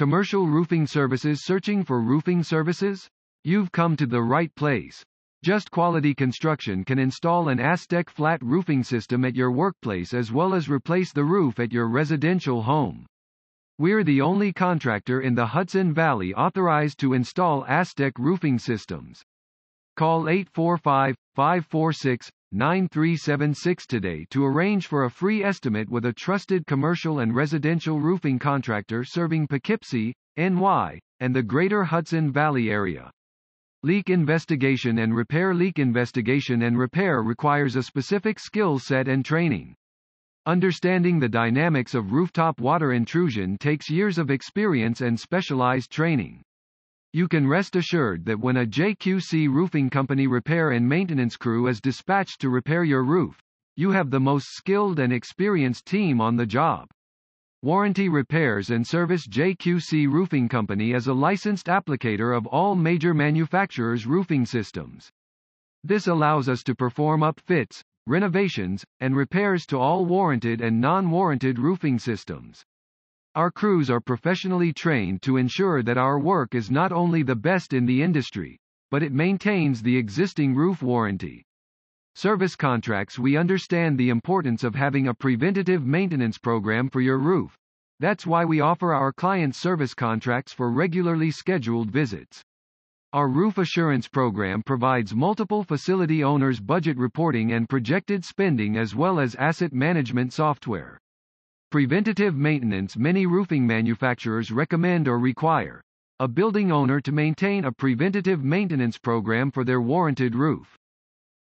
Commercial roofing services searching for roofing services? You've come to the right place. Just Quality Construction can install an ASTEC flat roofing system at your workplace as well as replace the roof at your residential home. We're the only contractor in the Hudson Valley authorized to install ASTEC roofing systems. Call 845-546-9376 today to arrange for a free estimate with a trusted commercial and residential roofing contractor serving Poughkeepsie, NY, and the greater Hudson Valley area. Leak investigation and repair Leak investigation and repair requires a specific skill set and training. Understanding the dynamics of rooftop water intrusion takes years of experience and specialized training. You can rest assured that when a JQC roofing company repair and maintenance crew is dispatched to repair your roof, you have the most skilled and experienced team on the job. Warranty Repairs and Service JQC Roofing Company is a licensed applicator of all major manufacturers' roofing systems. This allows us to perform upfits, renovations, and repairs to all warranted and non-warranted roofing systems. Our crews are professionally trained to ensure that our work is not only the best in the industry, but it maintains the existing roof warranty. Service contracts We understand the importance of having a preventative maintenance program for your roof. That's why we offer our clients service contracts for regularly scheduled visits. Our roof assurance program provides multiple facility owners budget reporting and projected spending as well as asset management software. Preventative maintenance Many roofing manufacturers recommend or require a building owner to maintain a preventative maintenance program for their warranted roof.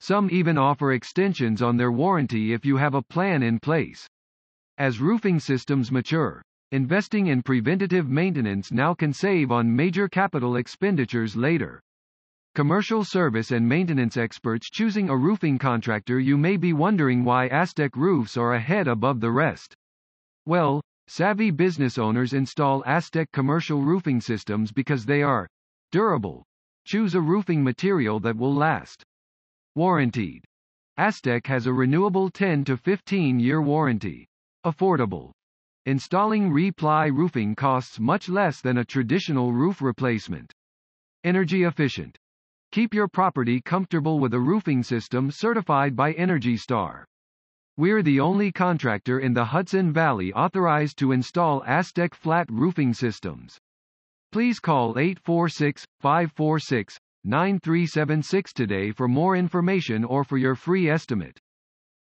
Some even offer extensions on their warranty if you have a plan in place. As roofing systems mature, investing in preventative maintenance now can save on major capital expenditures later. Commercial service and maintenance experts choosing a roofing contractor You may be wondering why ASTEC roofs are ahead above the rest. Well, savvy business owners install ASTEC commercial roofing systems because they are durable. Choose a roofing material that will last. Warranted. ASTEC has a renewable 10 to 15 year warranty. Affordable. Installing reply roofing costs much less than a traditional roof replacement. Energy efficient. Keep your property comfortable with a roofing system certified by Energy Star. We're the only contractor in the Hudson Valley authorized to install ASTEC flat roofing systems. Please call 846 546 9376 today for more information or for your free estimate.